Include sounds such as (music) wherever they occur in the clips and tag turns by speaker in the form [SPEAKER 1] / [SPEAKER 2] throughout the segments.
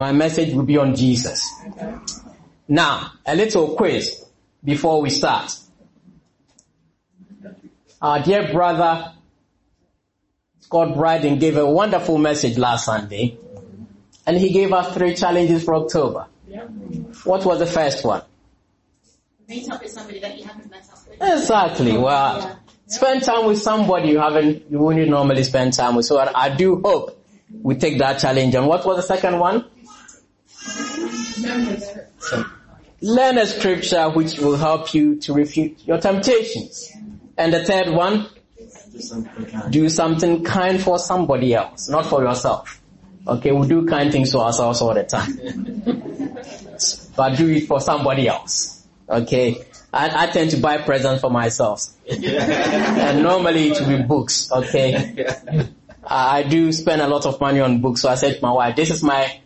[SPEAKER 1] my message will be on Jesus. Now, a little quiz before we start. Our dear brother Scott Bryden gave a wonderful message last Sunday, and he gave us three challenges for October. What was the first one?
[SPEAKER 2] Meet up with somebody that you haven't met up with.
[SPEAKER 1] Exactly. Well,
[SPEAKER 2] Yeah.
[SPEAKER 1] spend time with somebody you haven't, you wouldn't normally spend time with. So I, I do hope we take that challenge. And what was the second one? Learn a scripture which will help you to refute your temptations. And the third one, do something kind for somebody else, not for yourself. Okay, we do kind things to ourselves all the time. (laughs) but do it for somebody else. Okay, I, I tend to buy presents for myself. (laughs) and normally it will be books, okay. (laughs) I do spend a lot of money on books, so I said to my wife, this is my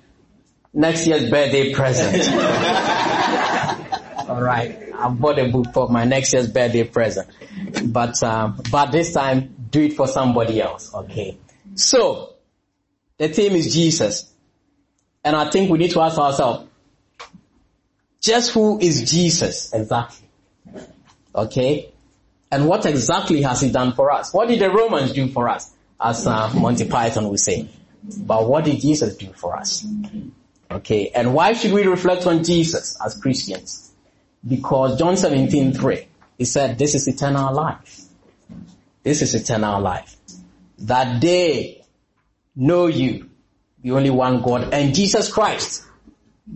[SPEAKER 1] next year's birthday present. (laughs) Alright, I bought a book for my next year's birthday present. But, um, but this time, do it for somebody else, okay. So, the theme is Jesus. And I think we need to ask ourselves, just who is Jesus exactly? Okay? And what exactly has he done for us? What did the Romans do for us? As uh, Monty Python would say. But what did Jesus do for us? Okay, and why should we reflect on Jesus as Christians? Because John 17, 3, he said, this is eternal life. This is eternal life. That they know you, the only one God, and Jesus Christ,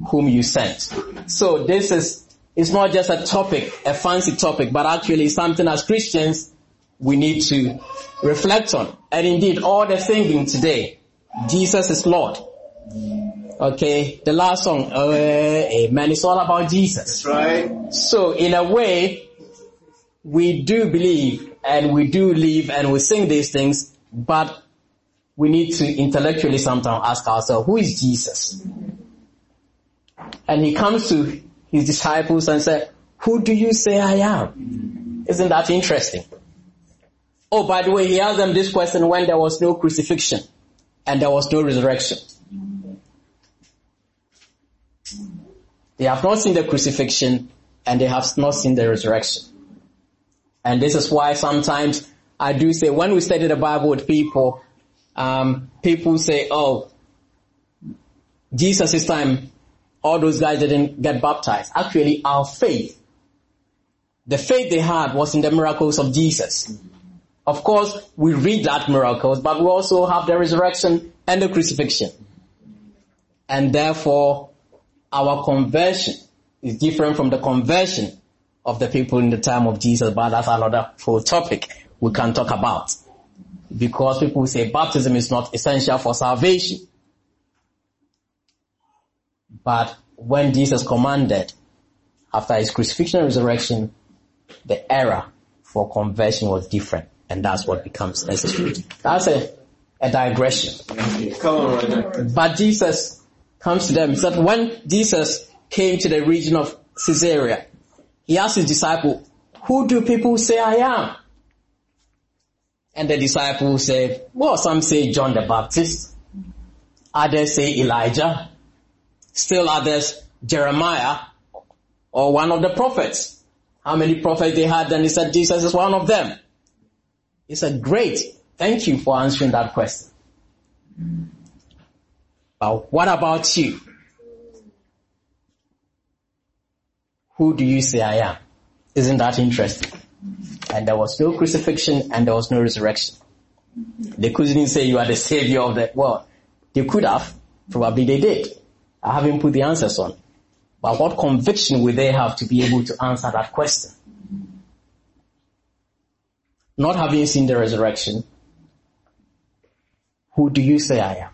[SPEAKER 1] whom you sent. So this is, it's not just a topic, a fancy topic, but actually something as Christians we need to reflect on. And indeed, all the singing today, Jesus is Lord. Okay, the last song, uh, Amen, it's all about Jesus.
[SPEAKER 3] right.
[SPEAKER 1] So in a way, we do believe and we do live and we sing these things, but we need to intellectually sometimes ask ourselves, who is Jesus? And he comes to his disciples and said, who do you say I am? Isn't that interesting? Oh, by the way, he asked them this question when there was no crucifixion and there was no resurrection. They have not seen the crucifixion and they have not seen the resurrection. And this is why sometimes I do say when we study the Bible with people, um, people say, oh, Jesus' time, all those guys didn't get baptized. Actually, our faith, the faith they had was in the miracles of Jesus. Of course, we read that miracles, but we also have the resurrection and the crucifixion. And therefore, our conversion is different from the conversion of the people in the time of Jesus, but that's another whole topic we can talk about. Because people say baptism is not essential for salvation. But when Jesus commanded, after his crucifixion and resurrection, the era for conversion was different. And that's what becomes necessary. That's a, a digression.
[SPEAKER 3] Come on, right.
[SPEAKER 1] But Jesus comes to them. He that when Jesus came to the region of Caesarea, he asked his disciple, who do people say I am? And the disciple said, well, some say John the Baptist. Others say Elijah. Still others, Jeremiah or one of the prophets. How many prophets they had? Then he said, Jesus is one of them. He said, great. Thank you for answering that question. But what about you? Who do you say I am? Isn't that interesting? And there was no crucifixion and there was no resurrection. They couldn't say you are the savior of the world. They could have. Probably they did. I haven't put the answers on. But what conviction will they have to be able to answer that question? Not having seen the resurrection, who do you say I am?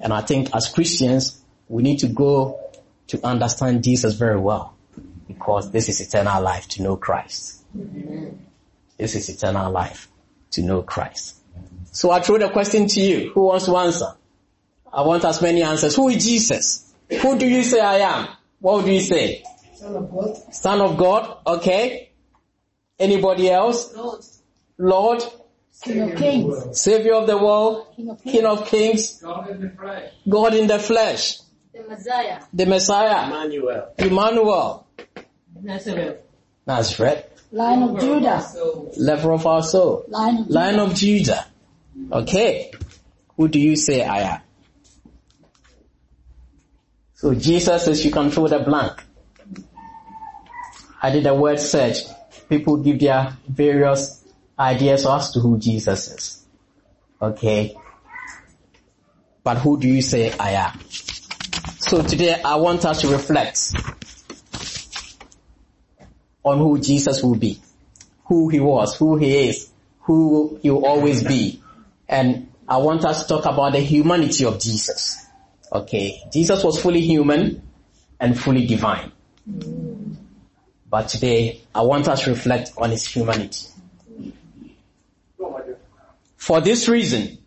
[SPEAKER 1] And I think as Christians, we need to go to understand Jesus very well because this is eternal life to know Christ. This is eternal life to know Christ. So I throw the question to you. Who wants to answer? I want as many answers. Who is Jesus? Who do you say I am? What do you say?
[SPEAKER 4] Son of God.
[SPEAKER 1] Son of God? Okay. Anybody else?
[SPEAKER 2] Lord.
[SPEAKER 1] Lord?
[SPEAKER 4] King of Kings.
[SPEAKER 1] Savior of the world?
[SPEAKER 4] King of Kings.
[SPEAKER 1] King of Kings?
[SPEAKER 3] God in the flesh.
[SPEAKER 1] God in the flesh.
[SPEAKER 2] Messiah.
[SPEAKER 1] The Messiah.
[SPEAKER 3] Emmanuel.
[SPEAKER 1] Emmanuel.
[SPEAKER 5] Nazareth.
[SPEAKER 1] Nazareth.
[SPEAKER 4] Lion of Judah.
[SPEAKER 5] So,
[SPEAKER 1] Lever of our soul.
[SPEAKER 4] Lion of
[SPEAKER 1] Lion of Judah. Okay. Who do you say I am? So Jesus says you can fill the blank. I did a word search. People give their various ideas as to who Jesus is. Okay. But who do you say I am? So today I want us to reflect on who Jesus will be, who he was, who he is, who he will always be. And I want us to talk about the humanity of Jesus. Okay. Jesus was fully human and fully divine. But today I want us to reflect on his humanity. For this reason,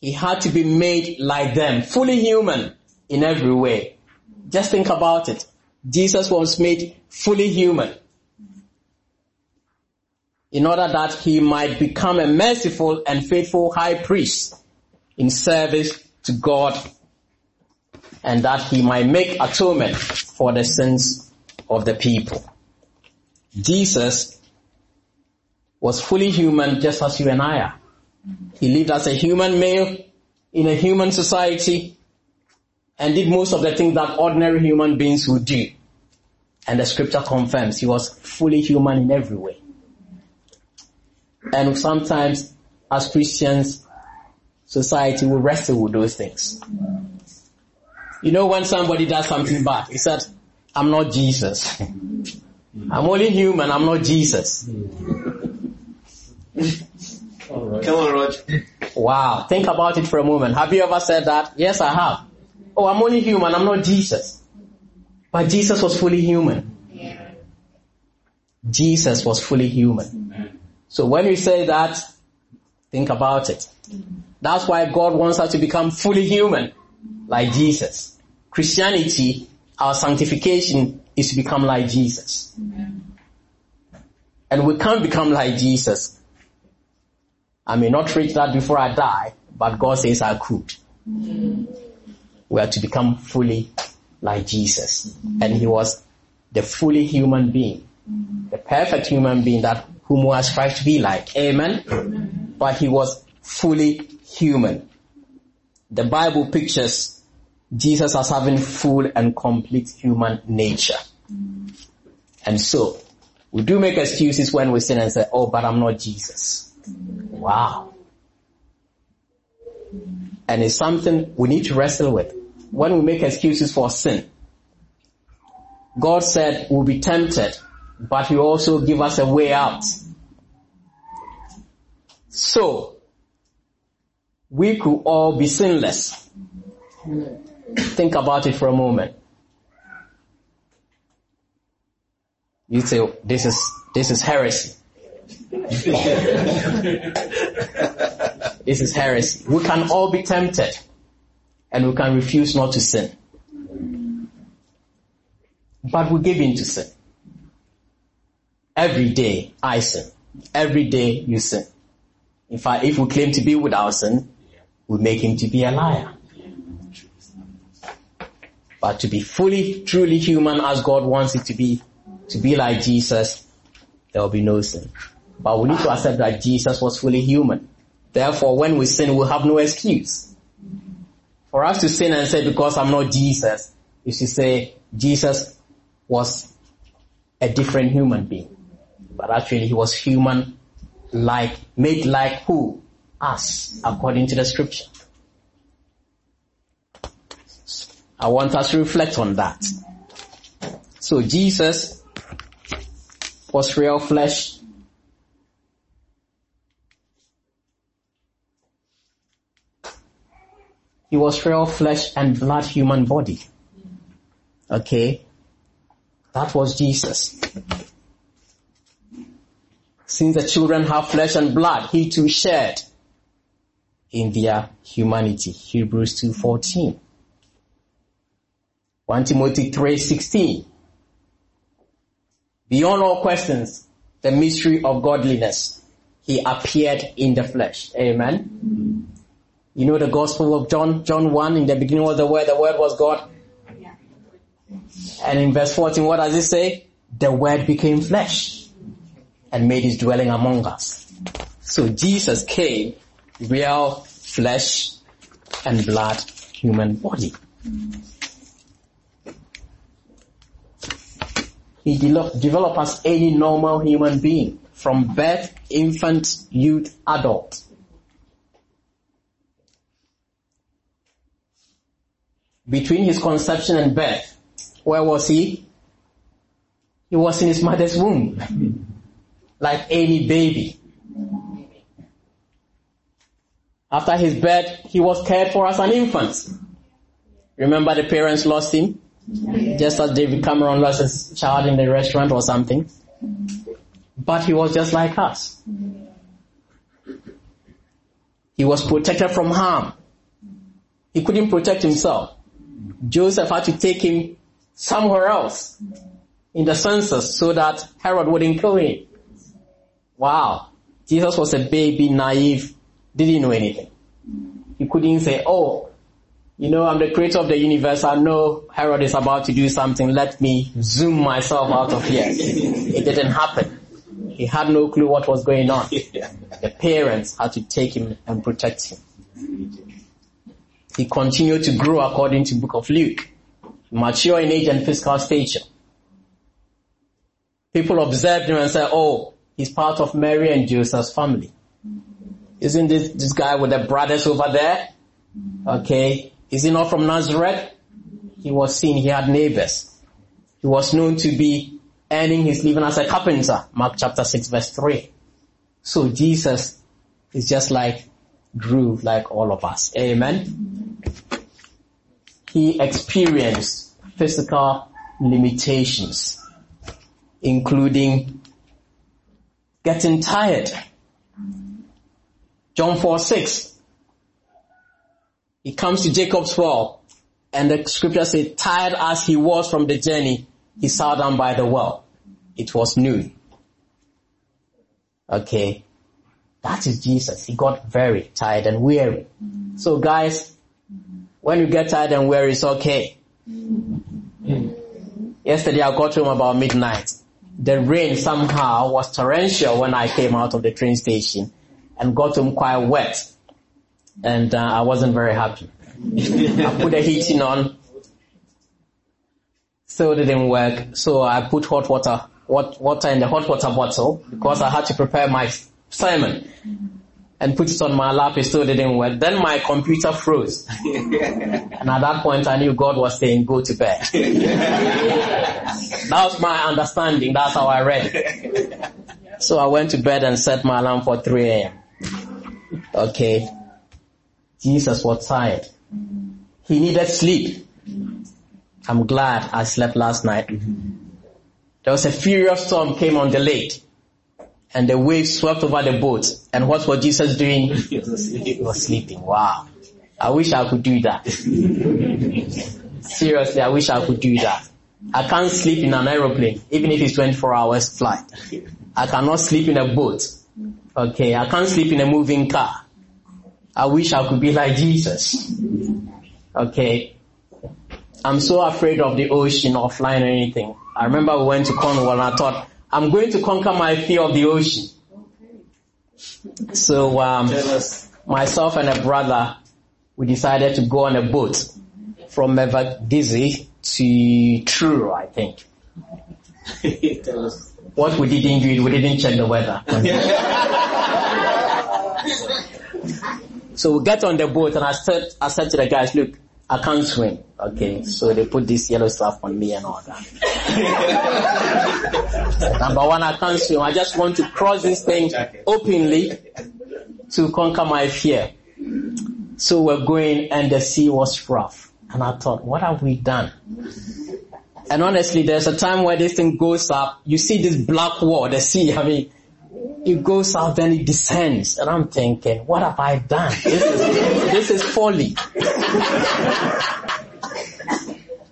[SPEAKER 1] he had to be made like them, fully human in every way. Just think about it. Jesus was made fully human in order that he might become a merciful and faithful high priest in service to God and that he might make atonement for the sins of the people. Jesus was fully human just as you and I are. He lived as a human male in a human society and did most of the things that ordinary human beings would do. And the scripture confirms he was fully human in every way. And sometimes as Christians, society will wrestle with those things. You know when somebody does something bad, he said, I'm not Jesus. (laughs) I'm only human, I'm not Jesus.
[SPEAKER 3] Come on, Roger.
[SPEAKER 1] Wow, think about it for a moment. Have you ever said that? Yes, I have. Oh, I'm only human, I'm not Jesus. But Jesus was fully human. Jesus was fully human. So when you say that, think about it. That's why God wants us to become fully human, like Jesus. Christianity, our sanctification is to become like Jesus. And we can't become like Jesus. I may not reach that before I die, but God says I could. We are to become fully like Jesus. And he was the fully human being, the perfect human being that whom we aspire to be like. Amen? But he was fully human. The Bible pictures Jesus as having full and complete human nature. And so, we do make excuses when we sin and say, oh, but I'm not Jesus. Wow. And it's something we need to wrestle with. When we make excuses for sin, God said we'll be tempted, but He also give us a way out. So, we could all be sinless. Think about it for a moment. You say, oh, this is, this is heresy. (laughs) this is heresy. We can all be tempted and we can refuse not to sin. But we give in to sin. Every day I sin. Every day you sin. In fact, if we claim to be without sin, we make him to be a liar. But to be fully, truly human as God wants it to be, to be like Jesus, there will be no sin. But we need to accept that Jesus was fully human. Therefore, when we sin, we have no excuse. For us to sin and say, because I'm not Jesus, is to say, Jesus was a different human being. But actually, he was human like, made like who? Us, according to the scripture. I want us to reflect on that. So Jesus was real flesh. He was real flesh and blood human body. Okay? That was Jesus. Since the children have flesh and blood, he too shared in their humanity. Hebrews 2.14. 1 Timothy 3.16. Beyond all questions, the mystery of godliness, he appeared in the flesh. Amen. You know the Gospel of John, John 1, in the beginning was the Word, the Word was God. And in verse 14, what does it say? The Word became flesh and made his dwelling among us. So Jesus came, real flesh and blood, human body. He developed, developed as any normal human being from birth, infant, youth, adult. Between his conception and birth, where was he? He was in his mother's womb, (laughs) like any baby. After his birth, he was cared for as an infant. Remember the parents lost him? Just as David Cameron lost his child in the restaurant or something. But he was just like us. He was protected from harm. He couldn't protect himself. Joseph had to take him somewhere else in the census so that Herod wouldn't kill him. Wow. Jesus was a baby, naive, didn't know anything. He couldn't say, oh, you know, I'm the creator of the universe. I know Herod is about to do something. Let me zoom myself out of here. it didn't happen. He had no clue what was going on. (laughs) The parents had to take him and protect him. He continued to grow according to book of Luke. Mature in age and physical stature. People observed him and said, oh, he's part of Mary and Joseph's family. Isn't this, this guy with the brothers over there? Okay. Is he not from Nazareth? He was seen, he had neighbors. He was known to be earning his living as a carpenter. Mark chapter 6 verse 3. So Jesus is just like grew like all of us. Amen. He experienced physical limitations, including getting tired. John 4 6. He comes to Jacob's well and the scripture says, tired as he was from the journey, he sat down by the well. It was noon. Okay. That is Jesus. He got very tired and weary. So guys, when you get tired and weary, it's okay. Yesterday I got home about midnight. The rain somehow was torrential when I came out of the train station and got home quite wet. And uh, I wasn't very happy. I put the heating on. Still didn't work. So I put hot water, hot water in the hot water bottle because I had to prepare my sermon and put it on my lap. It still didn't work. Then my computer froze. (laughs) and at that point I knew God was saying, go to bed. (laughs) that was my understanding. That's how I read it. So I went to bed and set my alarm for 3 a.m. Okay. Jesus was tired. He needed sleep. I'm glad I slept last night. There was a furious storm came on the lake and the waves swept over the boat. And what was Jesus doing? (laughs) he was sleeping. Wow. I wish I could do that. (laughs) Seriously, I wish I could do that. I can't sleep in an aeroplane, even if it's 24 hours flight. I cannot sleep in a boat. Okay, I can't sleep in a moving car. I wish I could be like Jesus. Okay. I'm so afraid of the ocean or flying or anything. I remember we went to Cornwall and I thought, I'm going to conquer my fear of the ocean. So, um, myself and a brother, we decided to go on a boat from Mevagissey to Truro, I think. (laughs) what we didn't do, we didn't check the weather. (laughs) so we get on the boat and I said, I said to the guys, look, I can't swim. Okay, mm-hmm. so they put this yellow stuff on me and all that. (laughs) Number one, I can't swim. I just want to cross this thing openly to conquer my fear. So we're going and the sea was rough. And I thought, what have we done? And honestly, there's a time where this thing goes up, you see this black wall, the sea, I mean, it goes up, then it descends. And I'm thinking, what have I done? This is, this is folly.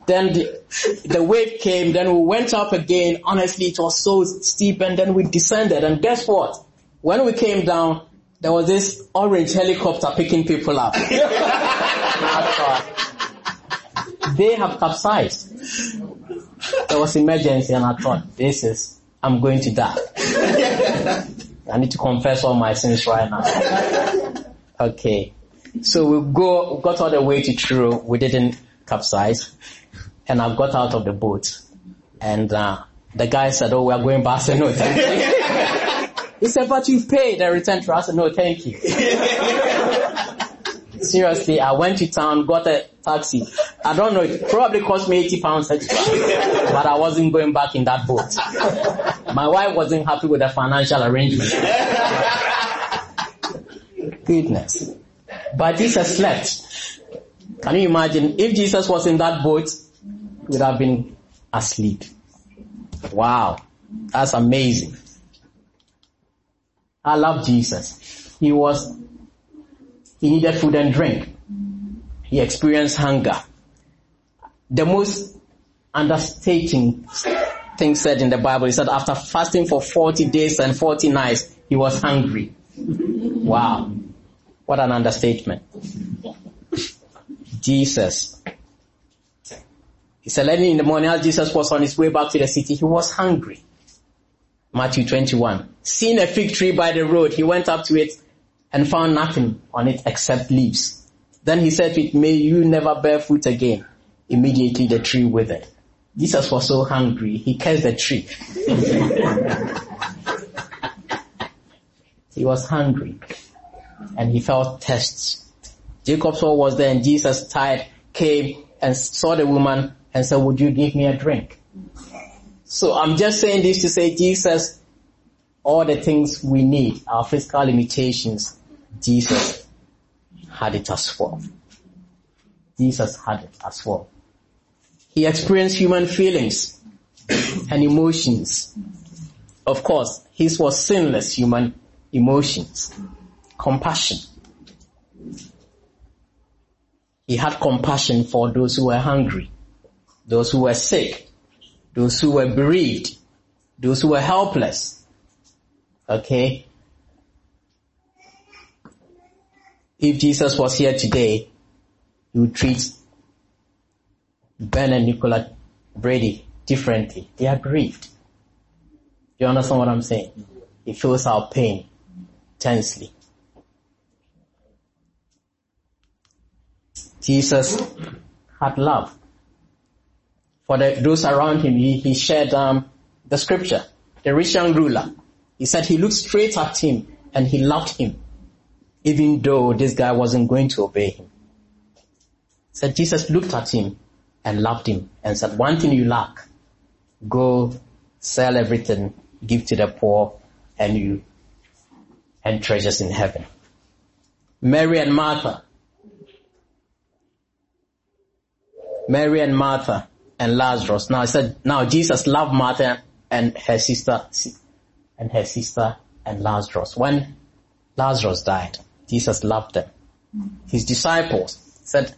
[SPEAKER 1] Then the, the wave came, then we went up again. Honestly, it was so steep and then we descended. And guess what? When we came down, there was this orange helicopter picking people up. they have capsized. There was emergency and I thought, this is, I'm going to die. I need to confess all my sins right now. Okay. So we go, we got all the way to Truro. We didn't capsize. And I got out of the boat. And, uh, the guy said, oh, we are going back. I said, no, thank you. (laughs) he said, but you've paid the return to us. I said, no, thank you. (laughs) Seriously, I went to town, got a taxi. I don't know, it probably cost me 80 pounds extra. but I wasn't going back in that boat. My wife wasn't happy with the financial arrangement. (laughs) Goodness. But Jesus slept. Can you imagine if Jesus was in that boat, he would have been asleep. Wow. That's amazing. I love Jesus. He was, he needed food and drink. He experienced hunger. The most understating thing said in the Bible is that after fasting for 40 days and 40 nights, he was hungry. Wow. What an understatement. Jesus. He said early in the morning as Jesus was on his way back to the city, he was hungry. Matthew 21. Seeing a fig tree by the road, he went up to it and found nothing on it except leaves. Then he said it, may you never bear fruit again. Immediately the tree withered. Jesus was so hungry, he cursed the tree. (laughs) he was hungry and he felt thirst. Jacob's well was there and Jesus tired came and saw the woman and said, would you give me a drink? So I'm just saying this to say Jesus, all the things we need, our physical limitations, Jesus had it as well. Jesus had it as well. He experienced human feelings and emotions. Of course, his was sinless human emotions. Compassion. He had compassion for those who were hungry, those who were sick, those who were bereaved, those who were helpless. Okay? If Jesus was here today, he would treat Ben and Nicola Brady differently. They are bereaved. Do you understand what I'm saying? He feels our pain tensely. Jesus had love. For the, those around him, he, he shared um, the scripture. The rich young ruler. He said he looked straight at him and he loved him, even though this guy wasn't going to obey him. Said Jesus looked at him and loved him and said, one thing you lack, go sell everything, give to the poor, and you and treasures in heaven. Mary and Martha, Mary and Martha and Lazarus. Now I said, now Jesus loved Martha and her sister, and her sister and Lazarus. When Lazarus died, Jesus loved them. His disciples said,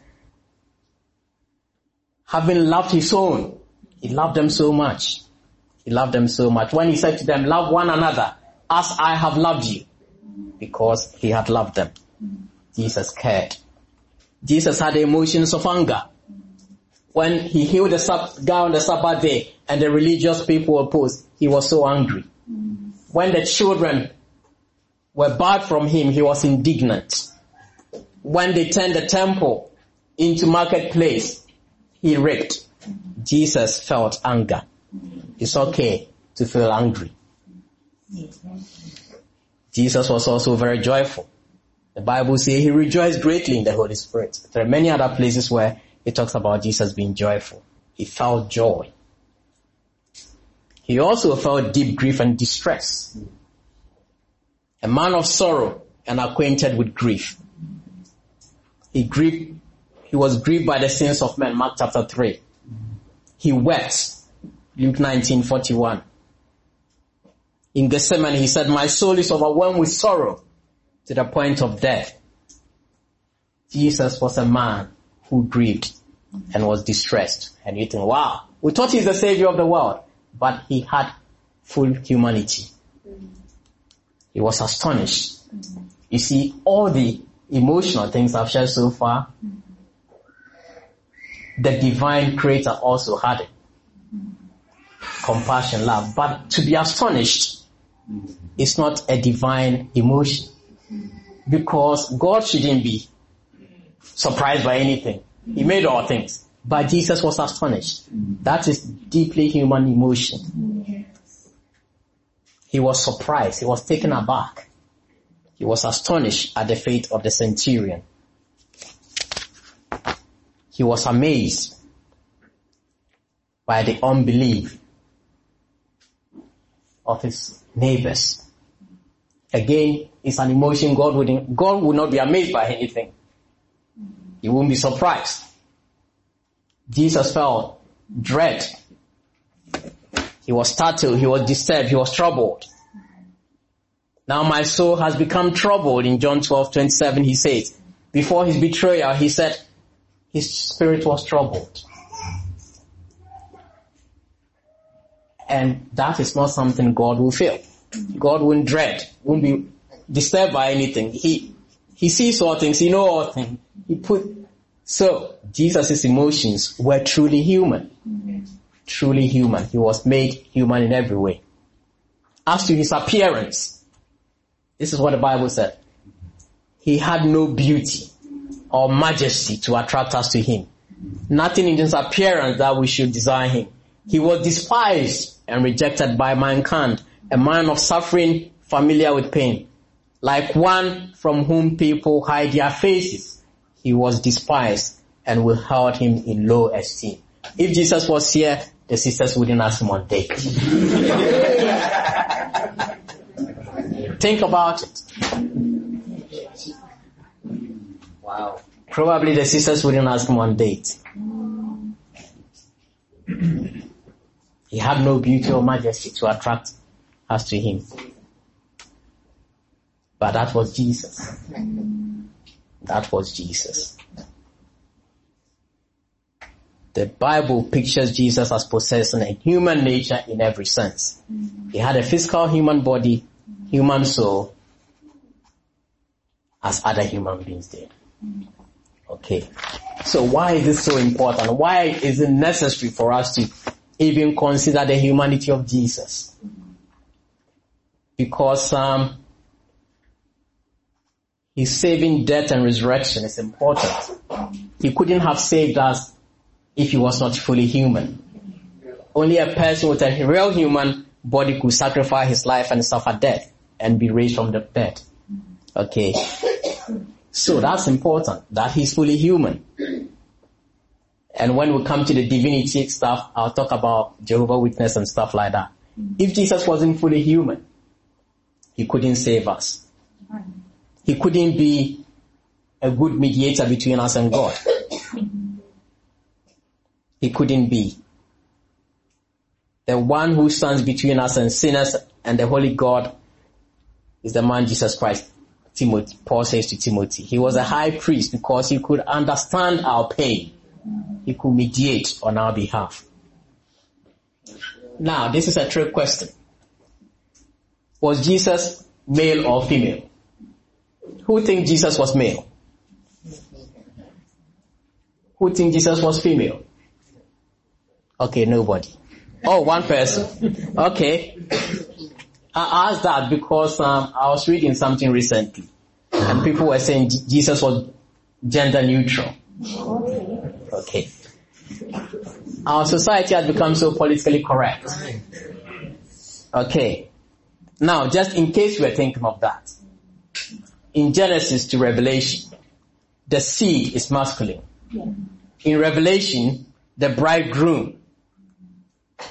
[SPEAKER 1] having loved his own, he loved them so much. He loved them so much. When he said to them, love one another as I have loved you, because he had loved them. Jesus cared. Jesus had emotions of anger when he healed the guy on the Sabbath day and the religious people opposed, he was so angry. When the children were barred from him, he was indignant. When they turned the temple into marketplace, he ripped. Jesus felt anger. It's okay to feel angry. Jesus was also very joyful. The Bible says he rejoiced greatly in the Holy Spirit. There are many other places where it talks about Jesus being joyful. He felt joy. He also felt deep grief and distress. A man of sorrow and acquainted with grief. He grieved, he was grieved by the sins of men, Mark chapter 3. He wept, Luke 1941. In Gethsemane he said, my soul is overwhelmed with sorrow to the point of death. Jesus was a man who grieved and was distressed. And you think, wow, we thought he's the savior of the world, but he had full humanity. He was astonished You see, all the emotional things I've shared so far, the divine creator also had it. Compassion, love. But to be astonished is not a divine emotion. Because God shouldn't be surprised by anything. He made all things. But Jesus was astonished. That is deeply human emotion. He was surprised. He was taken aback. He was astonished at the fate of the centurion. He was amazed by the unbelief of his neighbors. Again, it's an emotion God would, God would not be amazed by anything. He won't be surprised. Jesus felt dread. He was startled, he was disturbed, he was troubled. Now my soul has become troubled in John 12, 27 he says. Before his betrayal, he said his spirit was troubled. And that is not something God will feel. God won't dread, won't be disturbed by anything. He, he sees all things, he knows all things. He put, so Jesus' emotions were truly human. Truly human. He was made human in every way. As to his appearance, this is what the Bible said. He had no beauty or majesty to attract us to him. Nothing in his appearance that we should desire him. He was despised and rejected by mankind, a man of suffering, familiar with pain. Like one from whom people hide their faces, he was despised and we held him in low esteem. If Jesus was here, the sisters wouldn't ask him on date. (laughs) Think about it. Wow. Probably the sisters wouldn't ask him on date. He had no beauty or majesty to attract us to him. But that was Jesus. That was Jesus. The Bible pictures Jesus as possessing a human nature in every sense. He had a physical human body, human soul, as other human beings did. Okay. So why is this so important? Why is it necessary for us to even consider the humanity of Jesus? Because um, his saving death and resurrection is important. He couldn't have saved us if he was not fully human. Only a person with a real human body could sacrifice his life and suffer death and be raised from the dead. Okay. So that's important, that he's fully human. And when we come to the divinity stuff, I'll talk about Jehovah Witness and stuff like that. If Jesus wasn't fully human, he couldn't save us. He couldn't be a good mediator between us and God. He couldn't be. The one who stands between us and sinners and the Holy God is the man Jesus Christ. Timothy, Paul says to Timothy, he was a high priest because he could understand our pain. He could mediate on our behalf. Now, this is a trick question. Was Jesus male or female? Who think Jesus was male? Who think Jesus was female? Okay, nobody. Oh, one person. Okay. I asked that because um, I was reading something recently, and people were saying Jesus was gender neutral. Okay. Our society has become so politically correct. Okay. Now, just in case you are thinking of that, in Genesis to Revelation, the seed is masculine. In Revelation, the bridegroom,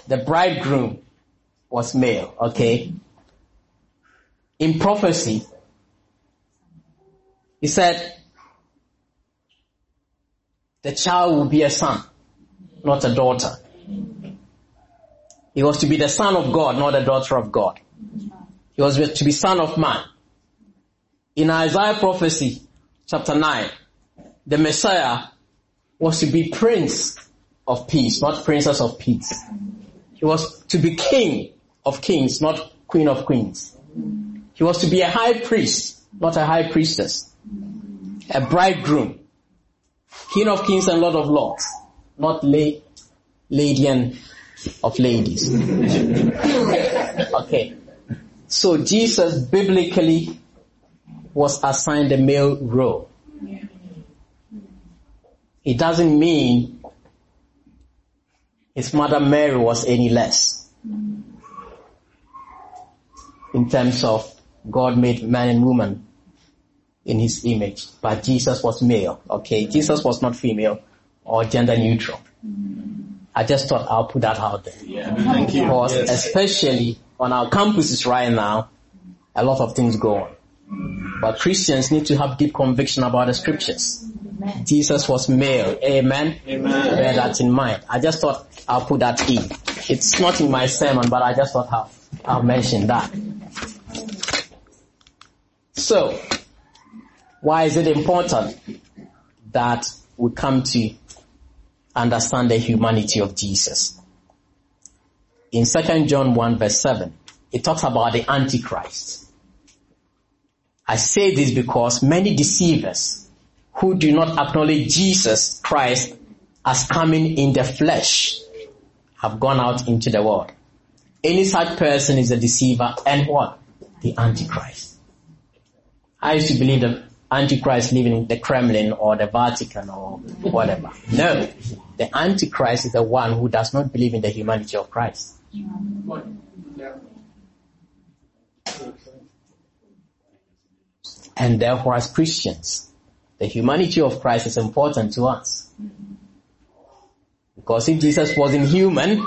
[SPEAKER 1] the bridegroom was male, okay? in prophecy, he said, the child will be a son, not a daughter. He was to be the son of God, not a daughter of God. He was to be son of man. In Isaiah prophecy, chapter 9, the Messiah was to be prince of peace, not princess of peace. He was to be king of kings, not queen of queens. He was to be a high priest, not a high priestess. A bridegroom, king of kings and lord of lords, not la- lady and of ladies. (laughs) okay. So Jesus biblically was assigned a male role. It doesn't mean his mother Mary was any less. In terms of God made man and woman in his image, but Jesus was male, okay? Jesus was not female or gender neutral. I just thought I'll put that out there.
[SPEAKER 3] Yeah, thank you.
[SPEAKER 1] Because
[SPEAKER 3] Yes.
[SPEAKER 1] especially on our campuses right now, a lot of things go on. But Christians need to have deep conviction about the scriptures. Jesus was male. Amen.
[SPEAKER 3] Amen.
[SPEAKER 1] Bear that in mind. I just thought I'll put that in. It's not in my sermon, but I just thought I'll, I'll mention that. So, why is it important that we come to understand the humanity of Jesus? In 2 John 1 verse 7, it talks about the Antichrist. I say this because many deceivers who do not acknowledge Jesus Christ as coming in the flesh have gone out into the world. Any such person is a deceiver and what? The Antichrist. I used to believe the Antichrist living in the Kremlin or the Vatican or whatever. No. The Antichrist is the one who does not believe in the humanity of Christ. And therefore as Christians, the humanity of Christ is important to us. Because if Jesus wasn't human,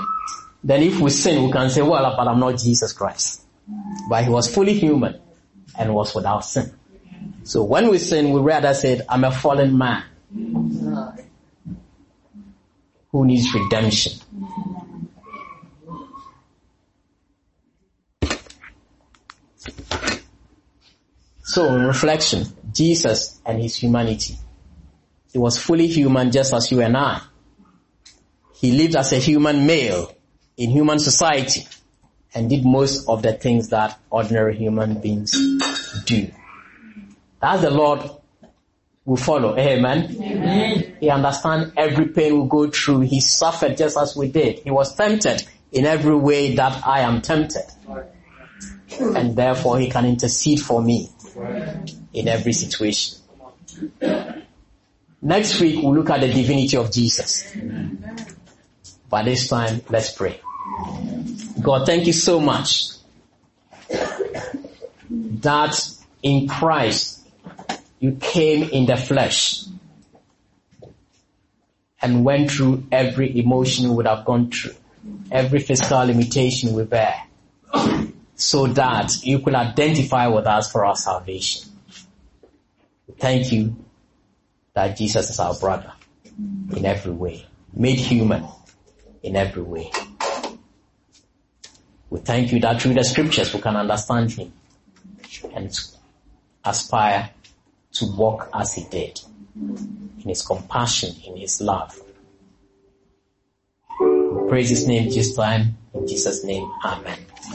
[SPEAKER 1] then if we sin, we can say, well, but I'm not Jesus Christ. But he was fully human and was without sin. So when we sin, we rather say, I'm a fallen man who needs redemption. So in reflection, Jesus and his humanity. He was fully human just as you and I. He lived as a human male in human society and did most of the things that ordinary human beings do. That's the Lord we follow. Amen. Amen. He understands every pain we go through. He suffered just as we did. He was tempted in every way that I am tempted. And therefore he can intercede for me in every situation. Next week we'll look at the divinity of Jesus. But this time, let's pray. God, thank you so much that in Christ you came in the flesh and went through every emotion we would have gone through, every physical limitation we bear, so that you could identify with us for our salvation. Thank you that Jesus is our brother in every way, made human in every way. We thank you that through the scriptures we can understand him and aspire to walk as he did in his compassion, in his love. We praise his name this time. In Jesus' name, amen.